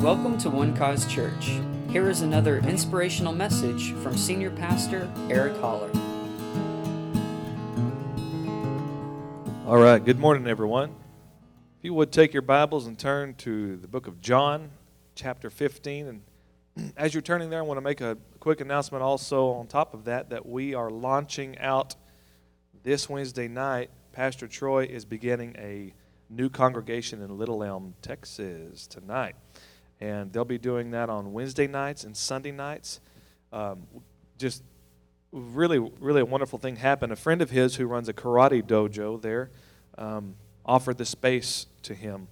Welcome to One Cause Church. Here is another inspirational message from Senior Pastor Eric Holler. All right, good morning, everyone. If you would take your Bibles and turn to the book of John, chapter 15. And as you're turning there, I want to make a quick announcement also on top of that that we are launching out this Wednesday night. Pastor Troy is beginning a new congregation in Little Elm, Texas tonight. And they'll be doing that on Wednesday nights and Sunday nights. Um, just really, really a wonderful thing happened. A friend of his who runs a karate dojo there um, offered the space to him,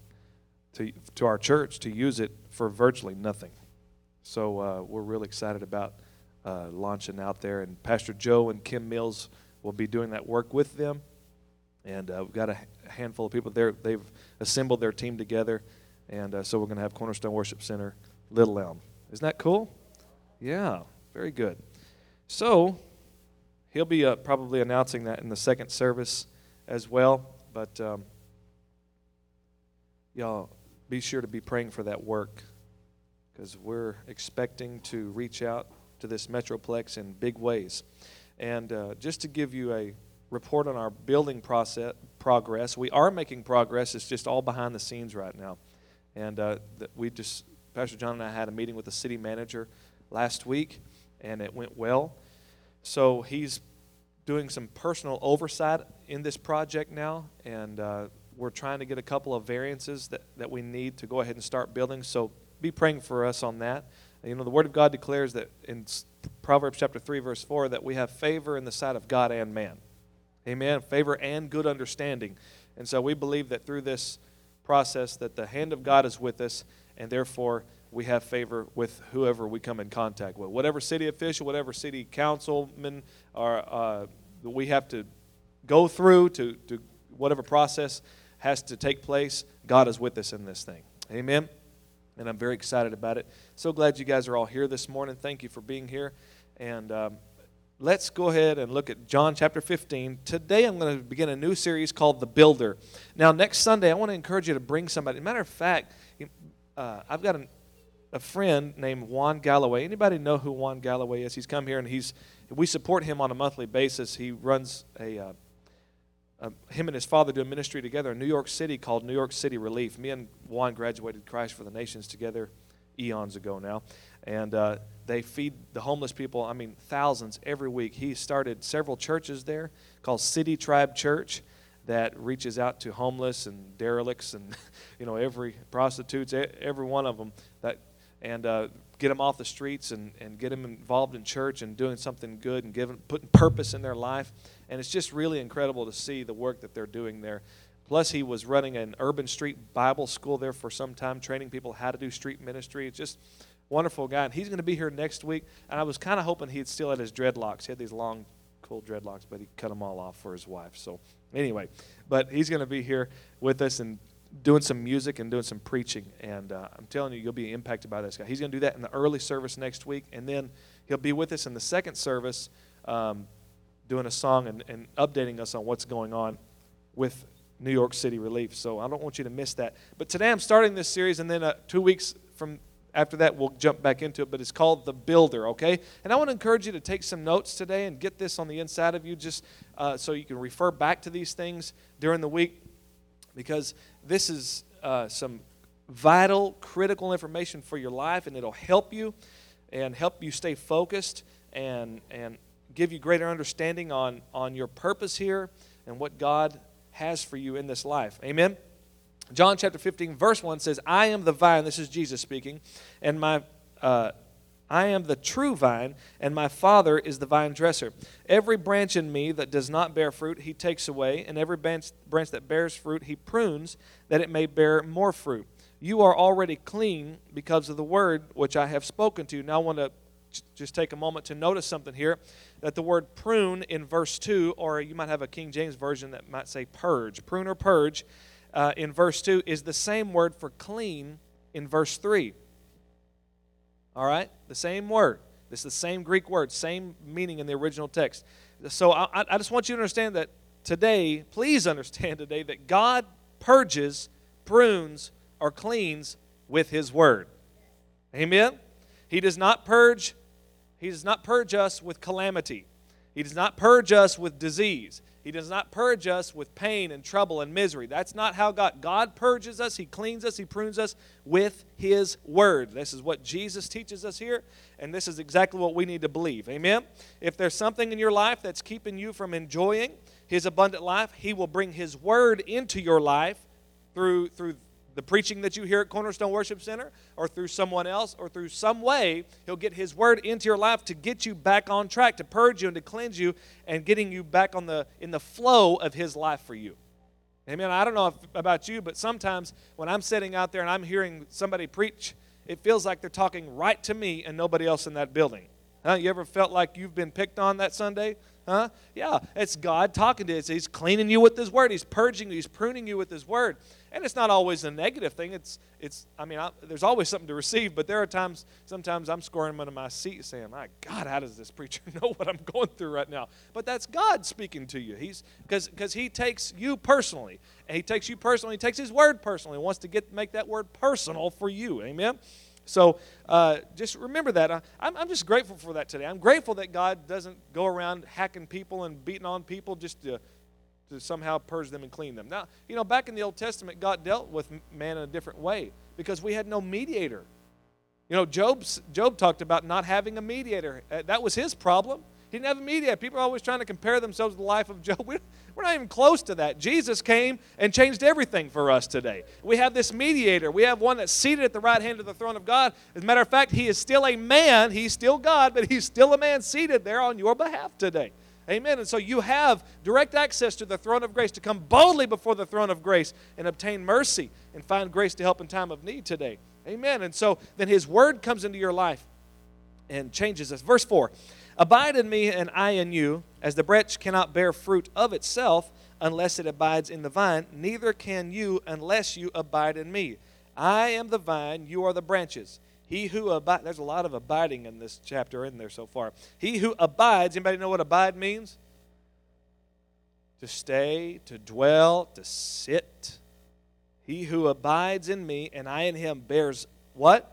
to, to our church, to use it for virtually nothing. So uh, we're really excited about uh, launching out there. And Pastor Joe and Kim Mills will be doing that work with them. And uh, we've got a handful of people there. They've assembled their team together. And uh, so we're going to have Cornerstone Worship Center, Little Elm. Isn't that cool? Yeah, very good. So he'll be uh, probably announcing that in the second service as well. But um, y'all be sure to be praying for that work because we're expecting to reach out to this Metroplex in big ways. And uh, just to give you a report on our building process progress, we are making progress. It's just all behind the scenes right now. And uh, we just, Pastor John and I had a meeting with the city manager last week, and it went well. So he's doing some personal oversight in this project now, and uh, we're trying to get a couple of variances that, that we need to go ahead and start building. So be praying for us on that. You know, the Word of God declares that in Proverbs chapter 3, verse 4, that we have favor in the sight of God and man. Amen. Favor and good understanding. And so we believe that through this process that the hand of God is with us, and therefore we have favor with whoever we come in contact with. Whatever city official, whatever city councilman, or uh, we have to go through to, to whatever process has to take place, God is with us in this thing. Amen. And I'm very excited about it. So glad you guys are all here this morning. Thank you for being here. And um, let's go ahead and look at John chapter 15. Today I'm going to begin a new series called The Builder. Now, next Sunday, I want to encourage you to bring somebody. Matter of fact, uh, I've got an, a friend named Juan Galloway. Anybody know who Juan Galloway is? He's come here and he's we support him on a monthly basis. He runs a uh, uh, him and his father do a ministry together in New York City called New York City Relief. Me and Juan graduated Christ for the Nations together eons ago now, and uh, they feed the homeless people, I mean, thousands every week. He started several churches there called City Tribe Church that reaches out to homeless and derelicts and, you know, every prostitutes, every one of them that, and uh, get them off the streets and, and get them involved in church and doing something good and giving, putting purpose in their life. And it's just really incredible to see the work that they're doing there. Plus, he was running an urban street Bible school there for some time, training people how to do street ministry. It's just wonderful guy. And he's going to be here next week. And I was kind of hoping he'd still had his dreadlocks. He had these long, cool dreadlocks, but he cut them all off for his wife. So, anyway, but he's going to be here with us and doing some music and doing some preaching. And uh, I'm telling you, you'll be impacted by this guy. He's going to do that in the early service next week. And then he'll be with us in the second service um, doing a song and, and updating us on what's going on with New York City Relief. So I don't want you to miss that. But today I'm starting this series, and then uh, two weeks from after that, we'll jump back into it, but it's called The Builder, okay? And I want to encourage you to take some notes today and get this on the inside of you just uh, so you can refer back to these things during the week because this is uh, some vital, critical information for your life, and it'll help you and help you stay focused and, and give you greater understanding on, on your purpose here and what God has for you in this life. Amen? John chapter 15, verse 1 says, I am the vine, this is Jesus speaking, and my uh, I am the true vine, and my Father is the vine dresser. Every branch in me that does not bear fruit, he takes away, and every branch, branch that bears fruit, he prunes, that it may bear more fruit. You are already clean because of the word which I have spoken to you. Now, I want to just take a moment to notice something here that the word prune in verse 2, or you might have a King James version that might say purge, prune or purge uh, in verse 2 is the same word for clean in verse 3. All right? The same word. It's the same Greek word, same meaning in the original text. So I, I just want you to understand that today, please understand today that God purges, prunes, or cleans with His word. Amen? He does not purge, he does not purge us with calamity. He does not purge us with disease. He does not purge us with pain and trouble and misery. That's not how God God purges us, he cleans us, he prunes us with his word. This is what Jesus teaches us here, and this is exactly what we need to believe. Amen. If there's something in your life that's keeping you from enjoying his abundant life, he will bring his word into your life through through the preaching that you hear at Cornerstone Worship Center, or through someone else, or through some way, He'll get His Word into your life to get you back on track, to purge you and to cleanse you, and getting you back on the in the flow of His life for you. Amen. I don't know if, about you, but sometimes when I'm sitting out there and I'm hearing somebody preach, it feels like they're talking right to me and nobody else in that building. Huh? You ever felt like you've been picked on that Sunday? Huh? Yeah, it's God talking to you. He's cleaning you with His Word. He's purging you. He's pruning you with His Word. And it's not always a negative thing. It's, it's I mean, I, there's always something to receive, but there are times, sometimes I'm squirming under my seat saying, my God, how does this preacher know what I'm going through right now? But that's God speaking to you. He's, because He takes you personally. And He takes you personally. He takes His Word personally. He wants to get, make that Word personal for you. Amen? So uh, just remember that. I, I'm, I'm just grateful for that today. I'm grateful that God doesn't go around hacking people and beating on people just to, to somehow purge them and clean them. Now, you know, back in the Old Testament, God dealt with man in a different way because we had no mediator. You know, Job's, Job talked about not having a mediator. Uh, that was his problem. He didn't have a mediator. People are always trying to compare themselves to the life of Job. We're, not even close to that. Jesus came and changed everything for us today. We have this mediator. We have one that's seated at the right hand of the throne of God. As a matter of fact, he is still a man. He's still God, but he's still a man seated there on your behalf today. Amen. And so you have direct access to the throne of grace to come boldly before the throne of grace and obtain mercy and find grace to help in time of need today. Amen. And so then his word comes into your life and changes us. Verse 4 Abide in me, and I in you, as the branch cannot bear fruit of itself unless it abides in the vine, neither can you unless you abide in me. I am the vine, you are the branches. He who abides, there's a lot of abiding in this chapter in there so far. He who abides, anybody know what abide means? To stay, to dwell, to sit. He who abides in me and I in him bears what?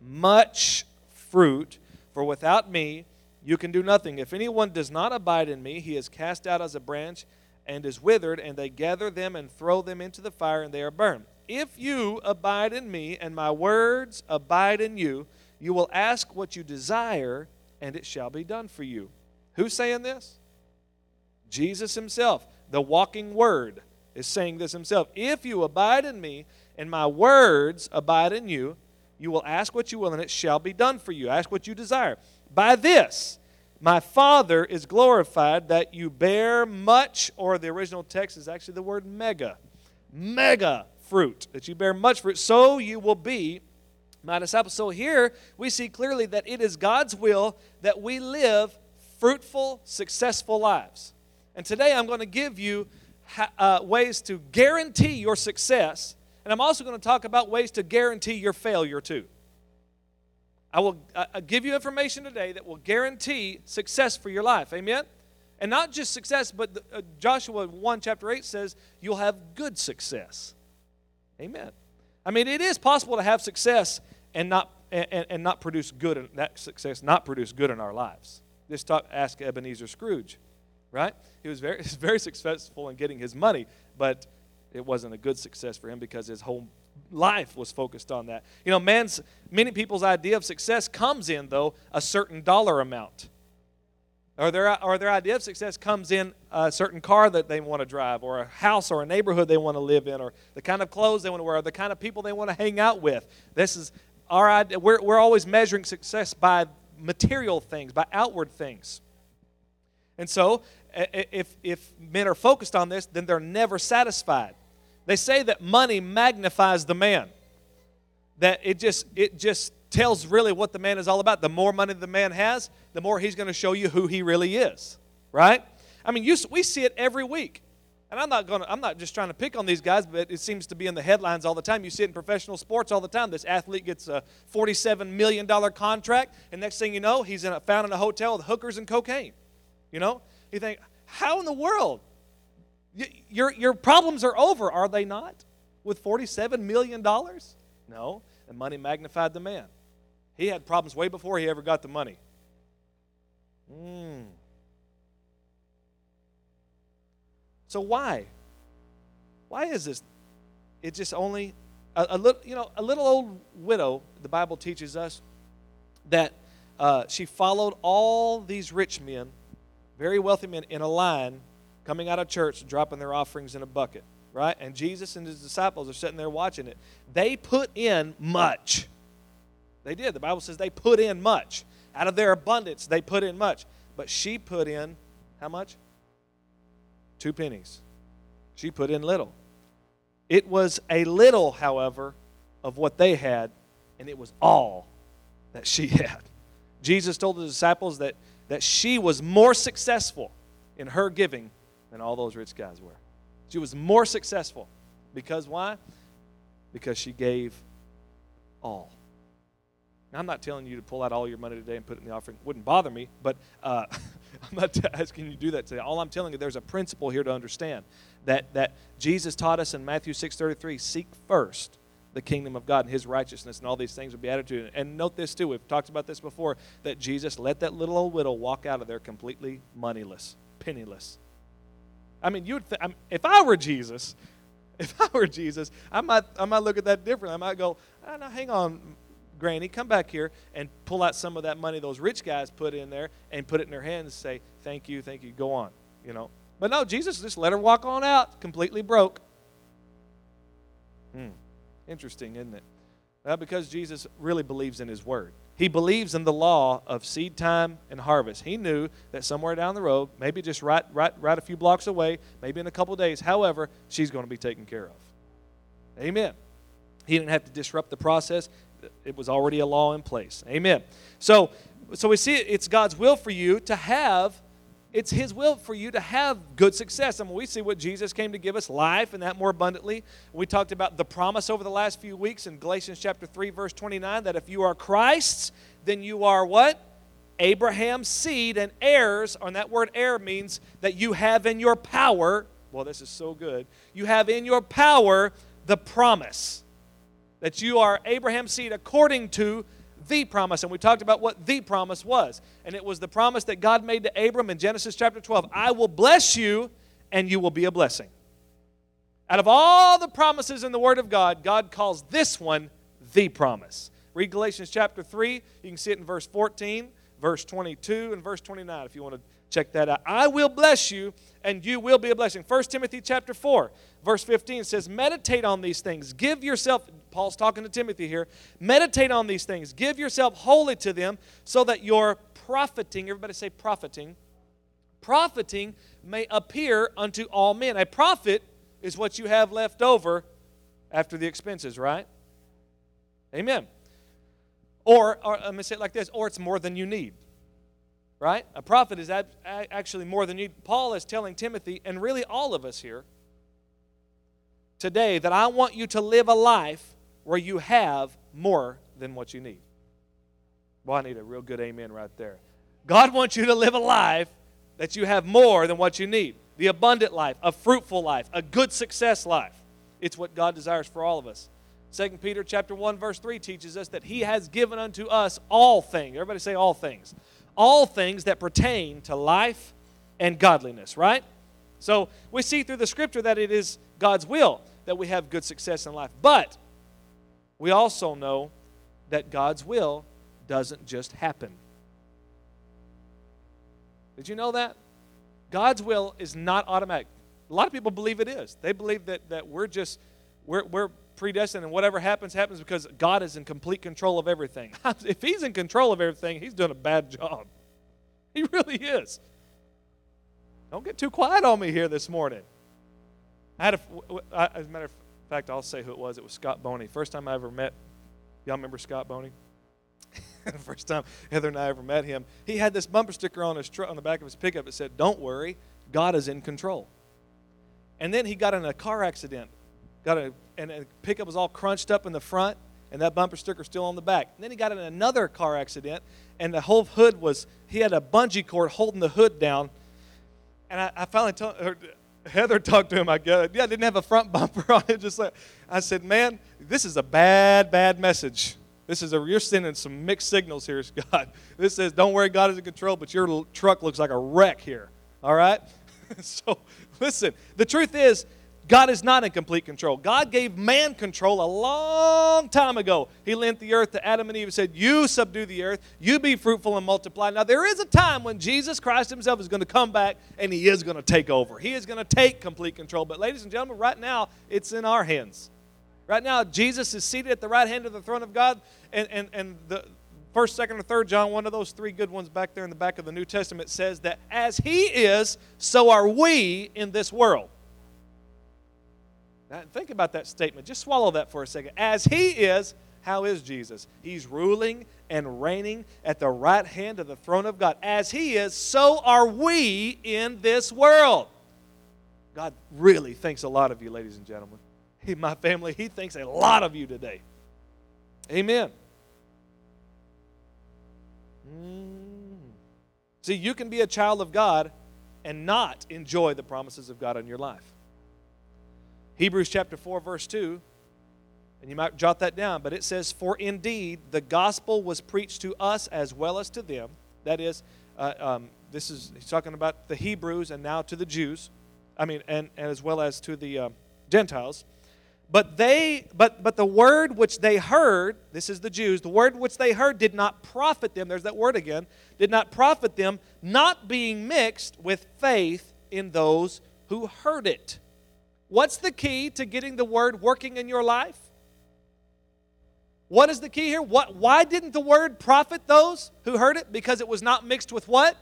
Much fruit, for without me, you can do nothing. If anyone does not abide in me, he is cast out as a branch and is withered, and they gather them and throw them into the fire, and they are burned. If you abide in me, and my words abide in you, you will ask what you desire, and it shall be done for you. Who's saying this? Jesus himself, the walking word, is saying this himself. If you abide in me, and my words abide in you, you will ask what you will, and it shall be done for you. Ask what you desire. By this, my Father is glorified that you bear much, or the original text is actually the word mega. Mega fruit, that you bear much fruit, so you will be my disciples. So here we see clearly that it is God's will that we live fruitful, successful lives. And today I'm going to give you uh, ways to guarantee your success, and I'm also going to talk about ways to guarantee your failure too. I will uh, give you information today that will guarantee success for your life. Amen? And not just success, but the, uh, Joshua 1, chapter 8 says you'll have good success. Amen. I mean, it is possible to have success and not, and, and not produce good, in, that success not produce good in our lives. Just talk, ask Ebenezer Scrooge, right? He was very, very successful in getting his money, but it wasn't a good success for him because his whole life was focused on that. You know, man's many people's idea of success comes in though a certain dollar amount. Or their, or their idea of success comes in a certain car that they want to drive, or a house or a neighborhood they want to live in, or the kind of clothes they want to wear, or the kind of people they want to hang out with. This is our idea. We're, we're always measuring success by material things, by outward things. And so, if, if men are focused on this, then they're never satisfied. They say that money magnifies the man. That it just it just tells really what the man is all about. The more money the man has, the more he's going to show you who he really is. Right? I mean, you, we see it every week. And I'm not going to I'm not just trying to pick on these guys, but it seems to be in the headlines all the time. You see it in professional sports all the time. This athlete gets a 47 million dollar contract, and next thing you know, he's in a, found in a hotel with hookers and cocaine. You know? You think, how in the world? Your, your problems are over, are they not? With $47 million? No. And money magnified the man. He had problems way before he ever got the money. Mm. So why? Why is this? It just only a, a, little, you know, a little old widow. The Bible teaches us that uh, she followed all these rich men, very wealthy men, in a line, coming out of church, dropping their offerings in a bucket. Right, and Jesus and his disciples are sitting there watching it. They put in much. They did. The Bible says they put in much. Out of their abundance, they put in much. But she put in how much? Two pennies. She put in little. It was a little, however, of what they had, and it was all that she had. Jesus told the disciples that, that she was more successful in her giving than all those rich guys were. She was more successful. Because why? Because she gave all. Now, I'm not telling you to pull out all your money today and put it in the offering. Wouldn't bother me, but uh, I'm not asking you to do that today. All I'm telling you, there's a principle here to understand that, that Jesus taught us in Matthew 6.33, seek first the kingdom of God and his righteousness, and all these things will be added to you. And note this, too. We've talked about this before, that Jesus let that little old widow walk out of there completely moneyless, penniless. I mean, you would th- if I were Jesus, if I were Jesus, I might, I might look at that differently. I might go, oh, no, hang on, Granny, come back here and pull out some of that money those rich guys put in there and put it in their hands and say, thank you, thank you, go on, you know. But no, Jesus just let her walk on out, completely broke. Hmm. Interesting, isn't it? Well, because Jesus really believes in his word. He believes in the law of seed time and harvest. He knew that somewhere down the road, maybe just right, right, right a few blocks away, maybe in a couple days, however, she's going to be taken care of. Amen. He didn't have to disrupt the process it was already a law in place. Amen. So, so we see it's God's will for you to have, it's His will for you to have good success. I mean, we see what Jesus came to give us life and that more abundantly. We talked about the promise over the last few weeks in Galatians chapter 3, verse 29, that if you are Christ's, then you are what? Abraham's seed and heirs, and that word heir means that you have in your power, well, this is so good, you have in your power the promise that you are Abraham's seed according to the promise. And we talked about what the promise was. And it was the promise that God made to Abram in Genesis chapter 12 I will bless you, and you will be a blessing. Out of all the promises in the Word of God, God calls this one the promise. Read Galatians chapter 3. You can see it in verse 14, verse 22, and verse 29 if you want to check that out. I will bless you, and you will be a blessing. 1 Timothy chapter 4, verse 15 says, Meditate on these things. Give yourself, Paul's talking to Timothy here, meditate on these things. Give yourself wholly to them so that your profiting, everybody say profiting, profiting may appear unto all men. A profit is what you have left over after the expenses, right? Amen. Or, or let me say it like this, or it's more than you need right? A profit is actually more than you. Paul is telling Timothy, and really all of us here today, that I want you to live a life where you have more than what you need. Well, I need a real good amen right there. God wants you to live a life that you have more than what you need. The abundant life, a fruitful life, a good success life. It's what God desires for all of us. 2 Peter chapter 1 verse 3 teaches us that he has given unto us all things. Everybody say all things all things that pertain to life and godliness, right? So we see through the scripture that it is God's will that we have good success in life. But we also know that God's will doesn't just happen. Did you know that? God's will is not automatic. A lot of people believe it is. They believe that, that we're just, we're, we're predestined and whatever happens, happens because God is in complete control of everything. if He's in control of everything, He's doing a bad job. He really is. Don't get too quiet on me here this morning. I had a, as a matter of fact, I'll say who it was. It was Scott Boney. First time I ever met, y'all remember Scott Boney? first time Heather and I ever met him, he had this bumper sticker on his truck on the back of his pickup that said, "Don't worry, God is in control." And then he got in a car accident got a and the pickup was all crunched up in the front, and that bumper sticker still on the back. And then he got in another car accident, and the whole hood was he had a bungee cord holding the hood down. And I, I finally told her, Heather talked to him. I guess yeah, I didn't have a front bumper on it. Just like I said, man, this is a bad, bad message. This is a you're sending some mixed signals here, God. This says, "Don't worry, God is in control," but your truck looks like a wreck here. All right. so listen. The truth is, God is not in complete control. God gave man control a long time ago. He lent the earth to Adam and Eve and said, You subdue the earth, you be fruitful and multiply. Now, there is a time when Jesus Christ Himself is going to come back and He is going to take over. He is going to take complete control. But, ladies and gentlemen, right now, it's in our hands. Right now, Jesus is seated at the right hand of the throne of God, and, and, and the first, second, or third John, one of those three good ones back there in the back of the New Testament says that as He is, so are we in this world. Now, think about that statement. Just swallow that for a second. As He is, how is Jesus? He's ruling and reigning at the right hand of the throne of God. As He is, so are we in this world. God really thinks a lot of you, ladies and gentlemen. He, my family, He thinks a lot of you today. Amen. Mm. See, you can be a child of God and not enjoy the promises of God in your life. Hebrews chapter 4, verse 2, and you might jot that down, but it says, For indeed the gospel was preached to us as well as to them. That is, uh, um, this is, he's talking about the Hebrews and now to the Jews, I mean, and, and as well as to the uh, Gentiles. But they, but but the word which they heard, this is the Jews, the word which they heard did not profit them, there's that word again, did not profit them, not being mixed with faith in those who heard it. What's the key to getting the word working in your life? What is the key here? What, why didn't the word profit those who heard it? Because it was not mixed with what?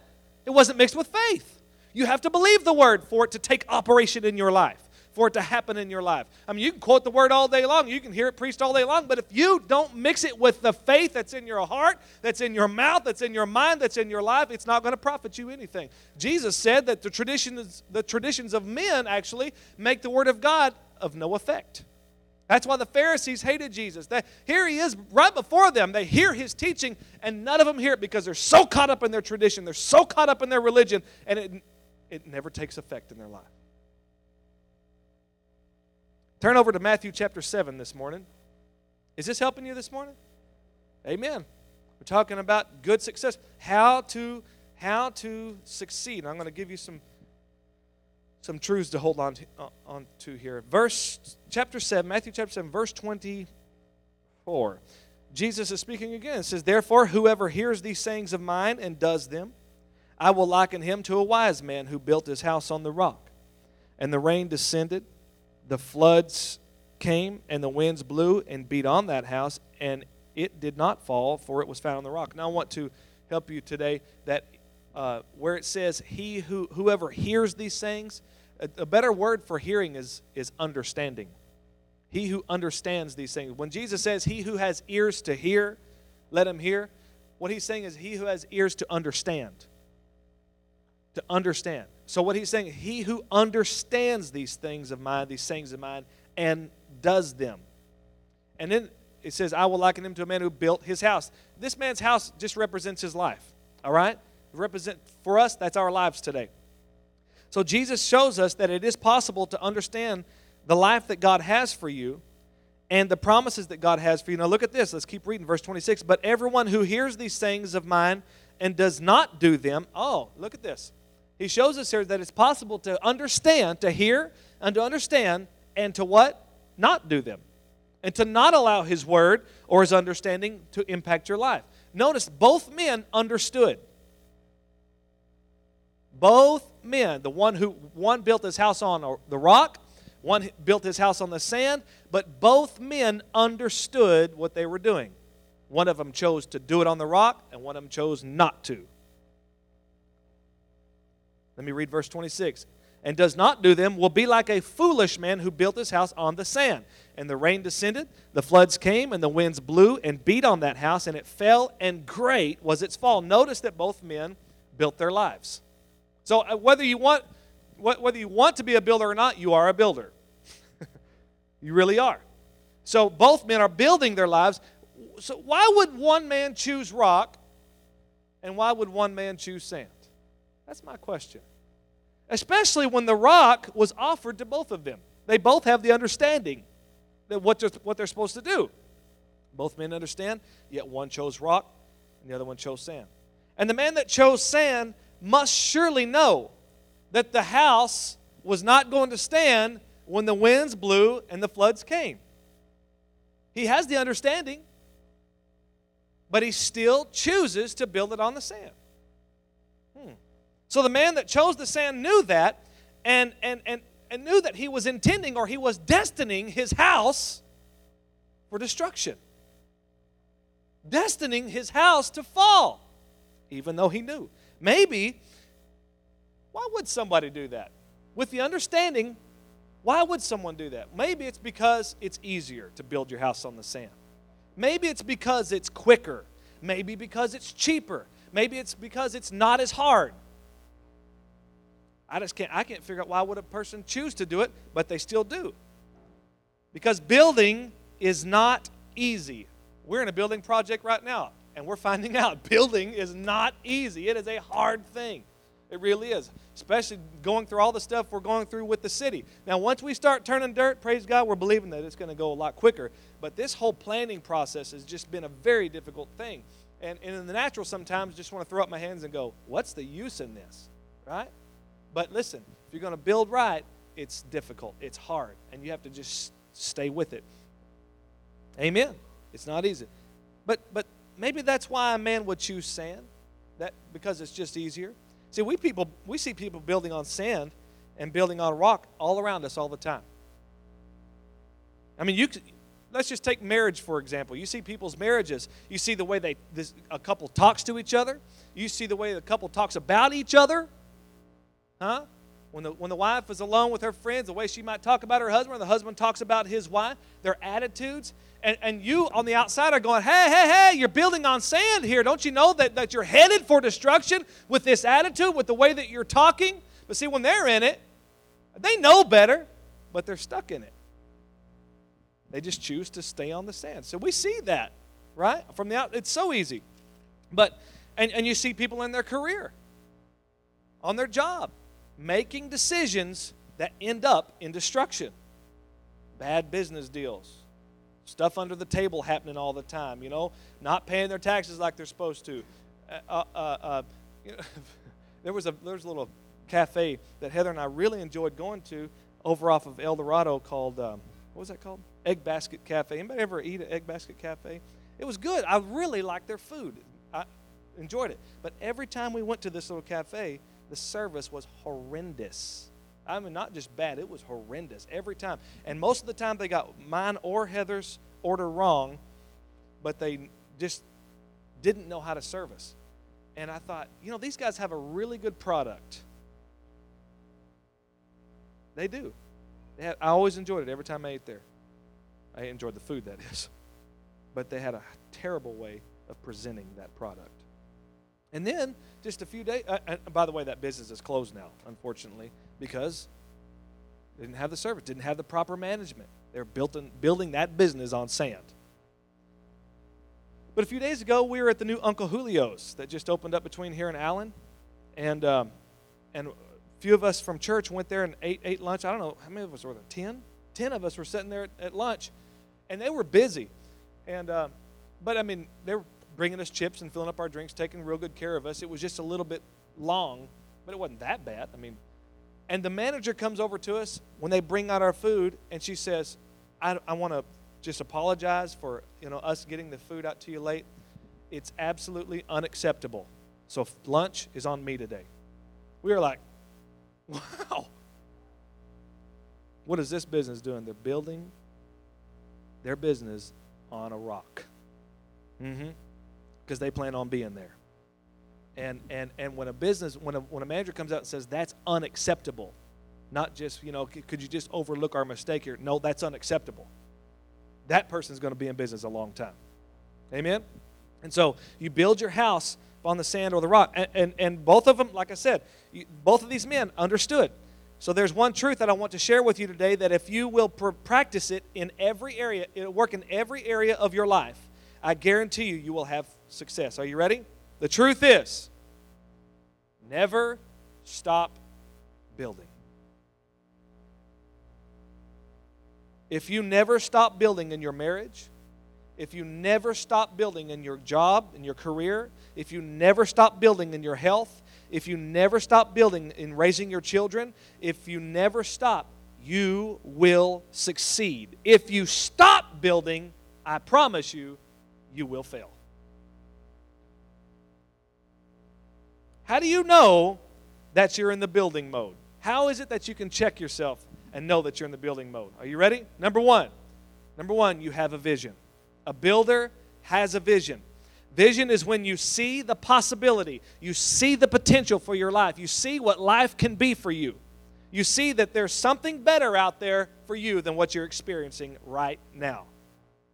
It wasn't mixed with faith. You have to believe the word for it to take operation in your life for it to happen in your life. I mean, you can quote the word all day long, you can hear it preached all day long, but if you don't mix it with the faith that's in your heart, that's in your mouth, that's in your mind, that's in your life, it's not going to profit you anything. Jesus said that the traditions, the traditions of men actually make the word of God of no effect. That's why the Pharisees hated Jesus. They, here he is right before them. They hear his teaching, and none of them hear it because they're so caught up in their tradition, they're so caught up in their religion, and it, it never takes effect in their life. Turn over to Matthew chapter 7 this morning. Is this helping you this morning? Amen. We're talking about good success. How to how to succeed. I'm going to give you some some truths to hold on to, uh, on to here. Verse chapter 7, Matthew chapter 7, verse 24. Jesus is speaking again. It says, Therefore, whoever hears these sayings of mine and does them, I will liken him to a wise man who built his house on the rock. And the rain descended, the floods came and the winds blew and beat on that house, and it did not fall, for it was found on the rock. Now, I want to help you today that uh, where it says, He who whoever hears these things, a, a better word for hearing is, is understanding. He who understands these things. When Jesus says, He who has ears to hear, let him hear, what he's saying is, He who has ears to understand. To understand. So, what he's saying, he who understands these things of mine, these sayings of mine, and does them. And then it says, I will liken him to a man who built his house. This man's house just represents his life. All right? Represent for us, that's our lives today. So Jesus shows us that it is possible to understand the life that God has for you and the promises that God has for you. Now look at this. Let's keep reading verse 26. But everyone who hears these sayings of mine and does not do them, oh, look at this. He shows us here that it's possible to understand, to hear, and to understand, and to what? Not do them. And to not allow his word or his understanding to impact your life. Notice both men understood. Both men, the one who one built his house on the rock, one built his house on the sand, but both men understood what they were doing. One of them chose to do it on the rock, and one of them chose not to. Let me read verse 26. And does not do them will be like a foolish man who built his house on the sand. And the rain descended, the floods came, and the winds blew and beat on that house, and it fell, and great was its fall. Notice that both men built their lives. So uh, whether you want whether you want to be a builder or not, you are a builder. you really are. So both men are building their lives. So why would one man choose rock and why would one man choose sand? That's my question. Especially when the rock was offered to both of them. They both have the understanding that what they're, what they're supposed to do. Both men understand, yet one chose rock and the other one chose sand. And the man that chose sand must surely know that the house was not going to stand when the winds blew and the floods came. He has the understanding, but he still chooses to build it on the sand. So the man that chose the sand knew that and, and, and, and knew that he was intending or he was destining his house for destruction, destining his house to fall, even though he knew. Maybe, why would somebody do that? With the understanding why would someone do that? Maybe it's because it's easier to build your house on the sand. Maybe it's because it's quicker. Maybe because it's cheaper. Maybe it's because it's not as hard. I just can't I can't figure out why would a person choose to do it, but they still do. Because building is not easy. We're in a building project right now, and we're finding out building is not easy. It is a hard thing. It really is, especially going through all the stuff we're going through with the city. Now, once we start turning dirt, praise God, we're believing that it's going to go a lot quicker. But this whole planning process has just been a very difficult thing. And, and in the natural, sometimes just want to throw up my hands and go, what's the use in this? Right? But listen, if you're going to build right, it's difficult, it's hard, and you have to just stay with it. Amen. It's not easy. But, but maybe that's why a man would choose sand, that, because it's just easier. See, we people we see people building on sand and building on rock all around us all the time. I mean, you let's just take marriage for example. You see people's marriages. You see the way they this, a couple talks to each other. You see the way the couple talks about each other. Huh? When the, when the wife is alone with her friends, the way she might talk about her husband, the husband talks about his wife, their attitudes. And, and you on the outside are going, hey, hey, hey, you're building on sand here. Don't you know that, that you're headed for destruction with this attitude, with the way that you're talking? But see, when they're in it, they know better, but they're stuck in it. They just choose to stay on the sand. So we see that, right? From the out, it's so easy. But and, and you see people in their career, on their job making decisions that end up in destruction. Bad business deals, stuff under the table happening all the time, you know, not paying their taxes like they're supposed to. Uh, uh, uh, uh you know, there, was a, there was a little cafe that Heather and I really enjoyed going to over off of El Dorado called, um, what was that called? Egg Basket Cafe. Anybody ever eat at Egg Basket Cafe? It was good. I really liked their food. I enjoyed it. But every time we went to this little cafe, the service was horrendous. I mean, not just bad, it was horrendous every time. And most of the time they got mine or Heather's order wrong, but they just didn't know how to service. And I thought, you know, these guys have a really good product. They do. They had, I always enjoyed it every time I ate there. I enjoyed the food, that is. But they had a terrible way of presenting that product. And then just a few days. Uh, uh, by the way, that business is closed now, unfortunately, because they didn't have the service, didn't have the proper management. They're built in, building that business on sand. But a few days ago, we were at the new Uncle Julio's that just opened up between here and Allen, and um, and a few of us from church went there and ate ate lunch. I don't know how many of us were there. Ten. Ten of us were sitting there at, at lunch, and they were busy, and uh, but I mean they were bringing us chips and filling up our drinks, taking real good care of us. It was just a little bit long, but it wasn't that bad. I mean, and the manager comes over to us when they bring out our food, and she says, "I, I want to just apologize for you know us getting the food out to you late. It's absolutely unacceptable. So lunch is on me today." We were like, "Wow." What is this business doing? They're building their business on a rock. Mm-hmm because they plan on being there. And, and, and when a business, when a, when a manager comes out and says that's unacceptable, not just, you know, could you just overlook our mistake here? No, that's unacceptable. That person's going to be in business a long time. Amen? And so you build your house on the sand or the rock. And, and, and both of them, like I said, you, both of these men understood. So there's one truth that I want to share with you today that if you will pr- practice it in every area, it'll work in every area of your life, I guarantee you, you will have success. Are you ready? The truth is never stop building. If you never stop building in your marriage, if you never stop building in your job, in your career, if you never stop building in your health, if you never stop building in raising your children, if you never stop, you will succeed. If you stop building, I promise you, you will fail. How do you know that you're in the building mode? How is it that you can check yourself and know that you're in the building mode? Are you ready? Number one. Number one, you have a vision. A builder has a vision. Vision is when you see the possibility, you see the potential for your life, you see what life can be for you. You see that there's something better out there for you than what you're experiencing right now.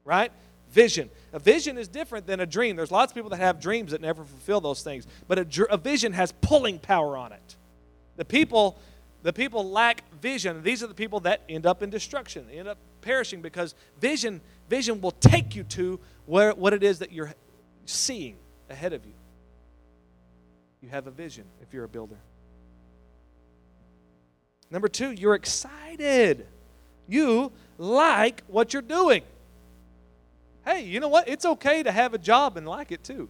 Right? Vision. A vision is different than a dream. There's lots of people that have dreams that never fulfill those things, but a, a vision has pulling power on it. The people the people lack vision. These are the people that end up in destruction. They end up perishing because vision vision will take you to where what it is that you're seeing ahead of you. You have a vision if you're a builder. Number 2, you're excited. You like what you're doing. Hey, you know what? It's okay to have a job and like it too.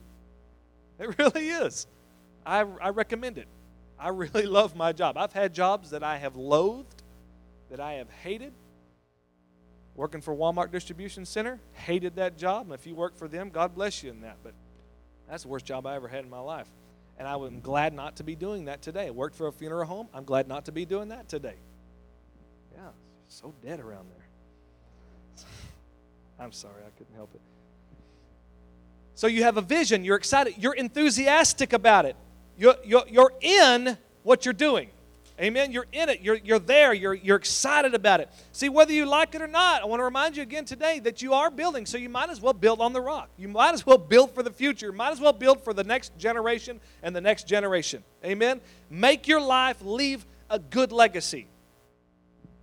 It really is. I, I recommend it. I really love my job. I've had jobs that I have loathed, that I have hated. Working for Walmart Distribution Center, hated that job. And if you work for them, God bless you in that. But that's the worst job I ever had in my life. And I am glad not to be doing that today. I worked for a funeral home. I'm glad not to be doing that today. Yeah, so dead around there. I'm sorry, I couldn't help it. So you have a vision, you're excited, you're enthusiastic about it. You're, you're, you're in what you're doing. Amen. You're in it. You're, you're there. You're, you're excited about it. See, whether you like it or not, I want to remind you again today that you are building, so you might as well build on the rock. You might as well build for the future. You might as well build for the next generation and the next generation. Amen. Make your life leave a good legacy.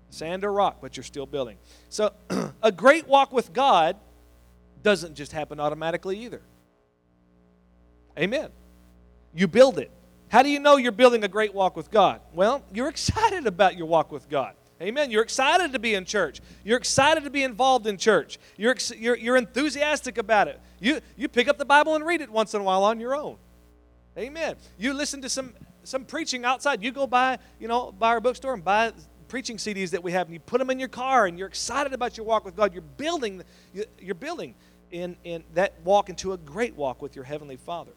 Sand or rock, but you're still building. So, a great walk with God doesn't just happen automatically either. Amen. You build it. How do you know you're building a great walk with God? Well, you're excited about your walk with God. Amen. You're excited to be in church. You're excited to be involved in church. You're, you're, you're enthusiastic about it. You, you pick up the Bible and read it once in a while on your own. Amen. You listen to some, some preaching outside. You go by, you know, by our bookstore and buy preaching CDs that we have, and you put them in your car, and you're excited about your walk with God. You're building, you're building in, in that walk into a great walk with your Heavenly Father.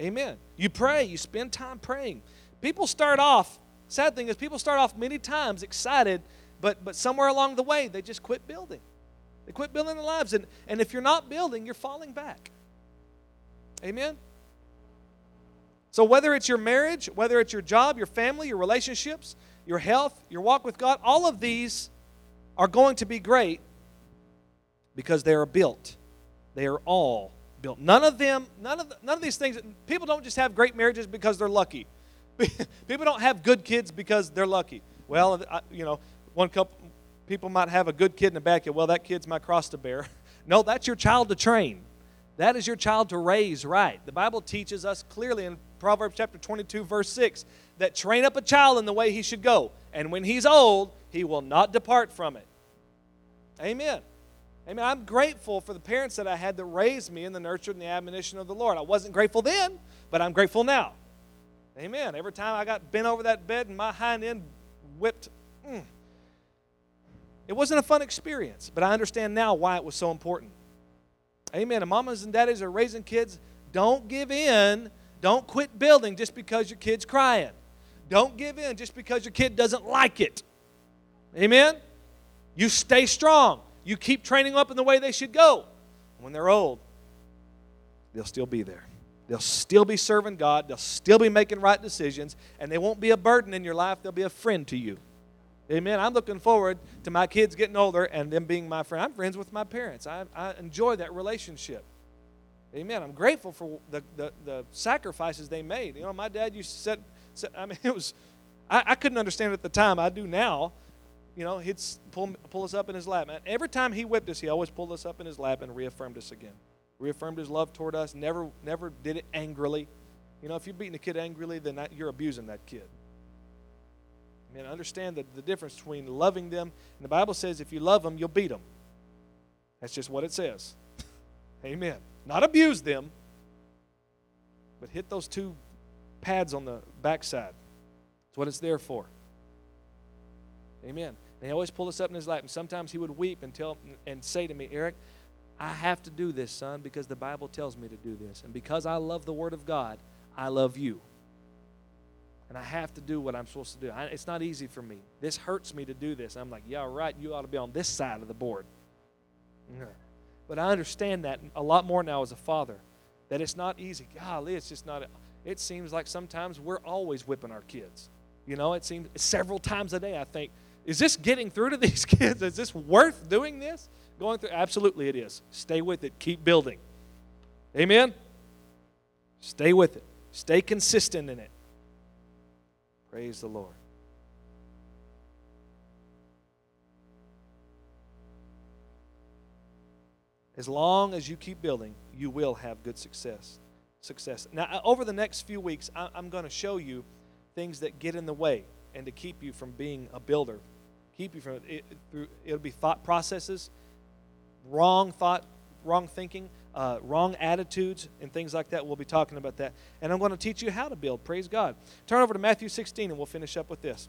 Amen. You pray, you spend time praying. People start off, sad thing is, people start off many times excited, but, but somewhere along the way, they just quit building. They quit building their lives. And, and if you're not building, you're falling back. Amen? So, whether it's your marriage, whether it's your job, your family, your relationships, your health, your walk with God, all of these are going to be great because they are built. They are all built. None of them, none of, the, none of these things, people don't just have great marriages because they're lucky. people don't have good kids because they're lucky. Well, I, you know, one couple people might have a good kid and a bad kid. Well, that kid's my cross to bear. no, that's your child to train. That is your child to raise right. The Bible teaches us clearly in Proverbs chapter 22, verse 6, that train up a child in the way he should go, and when he's old, he will not depart from it. Amen. Amen. I'm grateful for the parents that I had that raised me in the nurture and the admonition of the Lord. I wasn't grateful then, but I'm grateful now. Amen. Every time I got bent over that bed and my hind end whipped, mm, it wasn't a fun experience, but I understand now why it was so important. Amen. And mamas and daddies are raising kids. Don't give in. Don't quit building just because your kid's crying. Don't give in just because your kid doesn't like it. Amen. You stay strong. You keep training up in the way they should go. When they're old, they'll still be there. They'll still be serving God. They'll still be making right decisions. And they won't be a burden in your life. They'll be a friend to you. Amen. I'm looking forward to my kids getting older and them being my friend. I'm friends with my parents. I, I enjoy that relationship. Amen. I'm grateful for the, the, the, sacrifices they made. You know, my dad used to sit, sit I mean, it was, I, I couldn't understand it at the time. I do now you know, he'd pull, pull us up in his lap. And every time he whipped us, he always pulled us up in his lap and reaffirmed us again. Reaffirmed his love toward us. Never, never did it angrily. You know, if you're beating a kid angrily, then that, you're abusing that kid. I understand the, the difference between loving them. And the Bible says if you love them, you'll beat them. That's just what it says. Amen. Not abuse them, but hit those two pads on the backside. That's what it's there for. Amen. And he always pulled us up in his lap, and sometimes he would weep and tell and say to me, Eric, I have to do this, son, because the Bible tells me to do this. And because I love the Word of God, I love you. And I have to do what I'm supposed to do. I, it's not easy for me. This hurts me to do this. I'm like, yeah, right, you ought to be on this side of the board. But I understand that a lot more now as a father, that it's not easy. Golly, it's just not. It seems like sometimes we're always whipping our kids. You know, it seems several times a day I think, is this getting through to these kids? Is this worth doing this? Going through? Absolutely, it is. Stay with it. Keep building. Amen? Stay with it. Stay consistent in it. Praise the Lord. As long as you keep building, you will have good success. Success. Now, uh, over the next few weeks, I'm going to show you things that get in the way and to keep you from being a builder. Keep you from it. Through it'll be thought processes, wrong thought, wrong thinking, uh, wrong attitudes, and things like that. We'll be talking about that, and I'm going to teach you how to build. Praise God. Turn over to Matthew 16, and we'll finish up with this.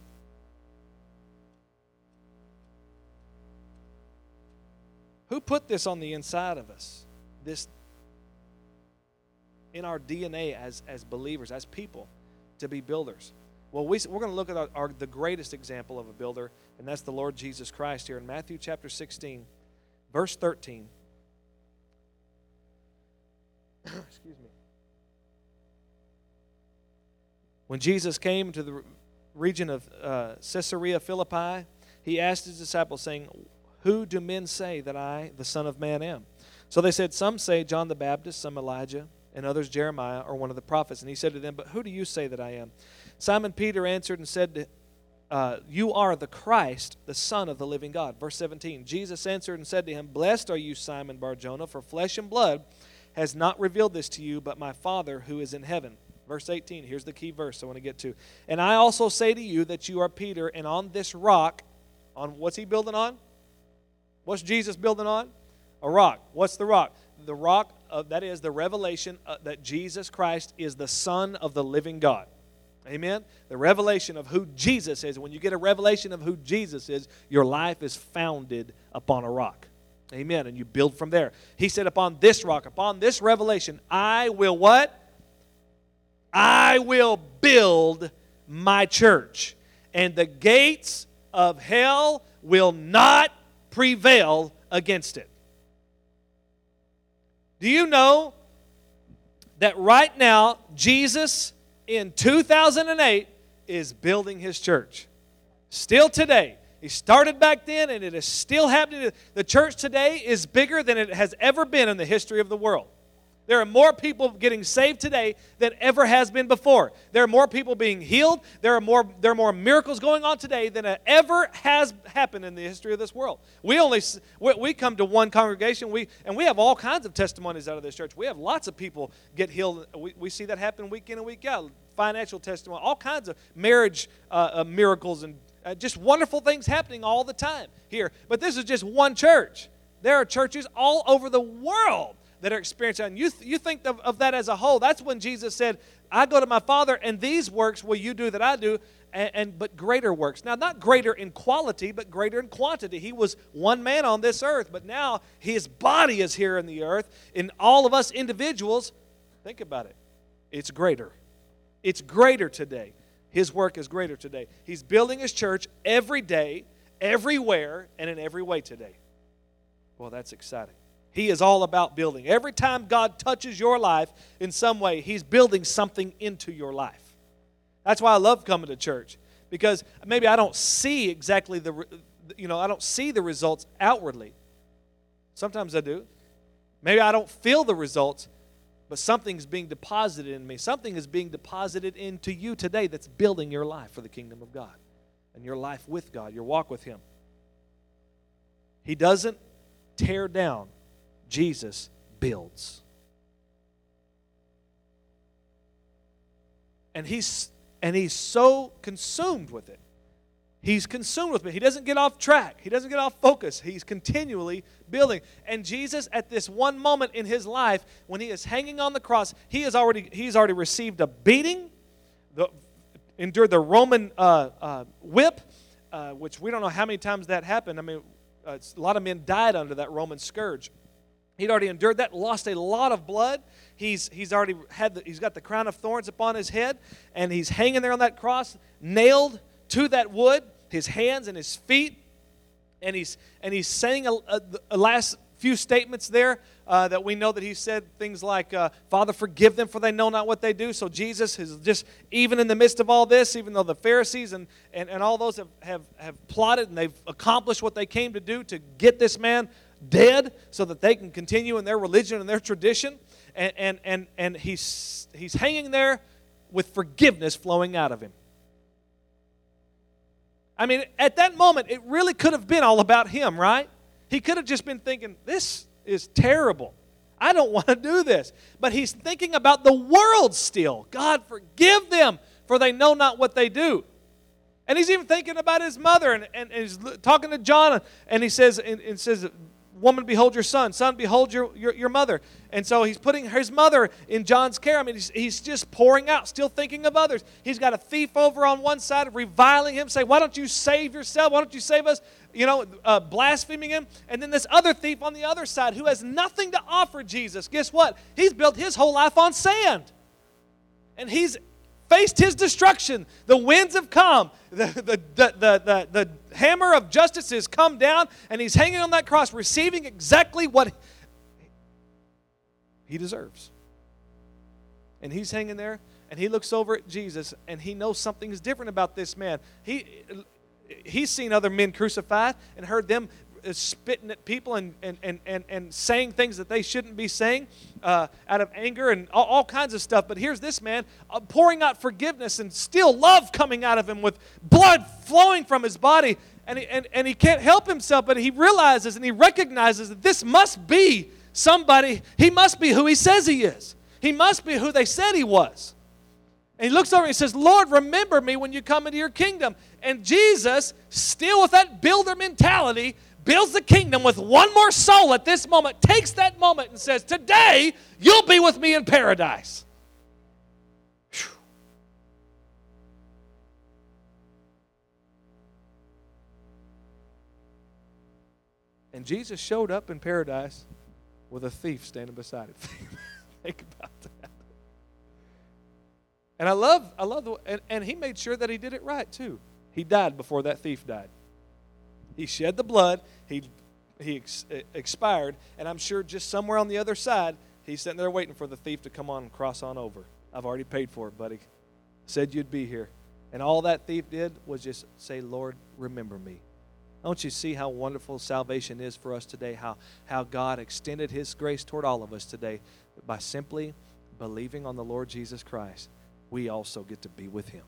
Who put this on the inside of us? This in our DNA as, as believers, as people, to be builders. Well, we, we're going to look at our, our, the greatest example of a builder, and that's the Lord Jesus Christ here in Matthew chapter 16, verse 13. Excuse me. When Jesus came to the region of uh, Caesarea Philippi, he asked his disciples, saying, who do men say that I, the Son of Man, am? So they said, Some say John the Baptist, some Elijah, and others Jeremiah or one of the prophets. And he said to them, But who do you say that I am? Simon Peter answered and said, uh, You are the Christ, the Son of the living God. Verse 17 Jesus answered and said to him, Blessed are you, Simon Barjona, for flesh and blood has not revealed this to you, but my Father who is in heaven. Verse 18, here's the key verse I want to get to. And I also say to you that you are Peter, and on this rock, on what's he building on? What's Jesus building on? A rock. What's the rock? The rock, of, that is the revelation uh, that Jesus Christ is the Son of the living God. Amen? The revelation of who Jesus is. When you get a revelation of who Jesus is, your life is founded upon a rock. Amen. And you build from there. He said, Upon this rock, upon this revelation, I will what? I will build my church. And the gates of hell will not prevail against it. Do you know that right now, Jesus in 2008 is building his church? Still today. He started back then and it is still happening. The church today is bigger than it has ever been in the history of the world. There are more people getting saved today than ever has been before. There are more people being healed. There are more, there are more miracles going on today than ever has happened in the history of this world. We only we come to one congregation, we and we have all kinds of testimonies out of this church. We have lots of people get healed. We, we see that happen week in and week out. Financial testimony, all kinds of marriage uh, uh, miracles and uh, just wonderful things happening all the time here. But this is just one church. There are churches all over the world that are experiencing. And you, th- you think of, of that as a whole. That's when Jesus said, I go to my Father, and these works will you do that I do, and, and, but greater works. Now, not greater in quality, but greater in quantity. He was one man on this earth, but now his body is here in the earth. In all of us individuals, think about it. It's greater. It's greater today. His work is greater today. He's building his church every day, everywhere, and in every way today. Well, that's exciting. He is all about building. Every time God touches your life in some way, He's building something into your life. That's why I love coming to church because maybe I don't see exactly the, you know, I don't see the results outwardly. Sometimes I do. Maybe I don't feel the results, but something's being deposited in me. Something is being deposited into you today that's building your life for the kingdom of God and your life with God, your walk with Him. He doesn't tear down Jesus builds. And he's and he's so consumed with it He's consumed with me. He doesn't get off track. He doesn't get off focus. He's continually building. And Jesus, at this one moment in his life, when he is hanging on the cross, he has already he's already received a beating, the, endured the Roman uh, uh, whip, uh, which we don't know how many times that happened. I mean, uh, a lot of men died under that Roman scourge. He'd already endured that, lost a lot of blood. He's, he's already had the, he's got the crown of thorns upon his head, and he's hanging there on that cross, nailed to that wood, his hands and his feet, and he's and he's saying a, a, a last few statements there uh, that we know that he said things like, uh, Father, forgive them, for they know not what they do. So Jesus is just, even in the midst of all this, even though the Pharisees and, and, and all those have, have, have plotted and they've accomplished what they came to do to get this man dead so that they can continue in their religion and their tradition, and, and, and, and he's, he's hanging there with forgiveness flowing out of him. I mean, at that moment, it really could have been all about him, right? He could have just been thinking, this is terrible. I don't want to do this. But he's thinking about the world still. God, forgive them, for they know not what they do. And he's even thinking about his mother, and, and, and he's talking to John, and he says, and, and says, woman, behold your son. Son, behold your, your, your, mother. And so he's putting his mother in John's care. I mean, he's, he's just pouring out, still thinking of others. He's got a thief over on one side, reviling him, saying, Why don't you save yourself? Why don't you save us? You know, uh, blaspheming him. And then this other thief on the other side who has nothing to offer Jesus. Guess what? He's built his whole life on sand. And he's faced his destruction. The winds have come. The, the, the, the, the, hammer of justice has come down, and he's hanging on that cross, receiving exactly what he deserves. And he's hanging there, and he looks over at Jesus, and he knows something is different about this man. He, he's seen other men crucified and heard them spitting at people and, and, and, and, and saying things that they shouldn't be saying uh, out of anger and all, all, kinds of stuff. But here's this man uh, pouring out forgiveness and still love coming out of him with blood flowing from his body. And he, and, and he can't help himself, but he realizes and he recognizes that this must be somebody, he must be who he says he is. He must be who they said he was. And he looks over and he says, Lord, remember me when you come into your kingdom. And Jesus, still with that builder mentality, builds the kingdom with one more soul at this moment, takes that moment and says, Today, you'll be with me in paradise. And Jesus showed up in paradise with a thief standing beside him. Think about that. And I love, I love the, and, and he made sure that he did it right too. He died before that thief died. He shed the blood. He, he ex- expired. And I'm sure just somewhere on the other side, he's sitting there waiting for the thief to come on and cross on over. I've already paid for it, buddy. Said you'd be here. And all that thief did was just say, Lord, remember me. Don't you see how wonderful salvation is for us today? How, how God extended His grace toward all of us today by simply believing on the Lord Jesus Christ. We also get to be with Him.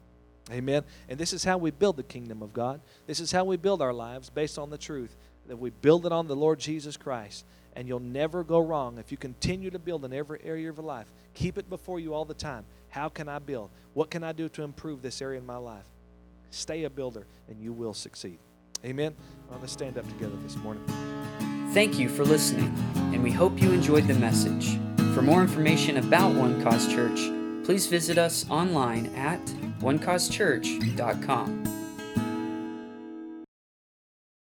Amen. And this is how we build the kingdom of God. This is how we build our lives based on the truth that we build it on the Lord Jesus Christ. And you'll never go wrong if you continue to build in every area of your life. Keep it before you all the time. How can I build? What can I do to improve this area in my life? Stay a builder, and you will succeed. Amen. Well, let's stand up together this morning. Thank you for listening, and we hope you enjoyed the message. For more information about One Cause Church, please visit us online at onecausechurch.com.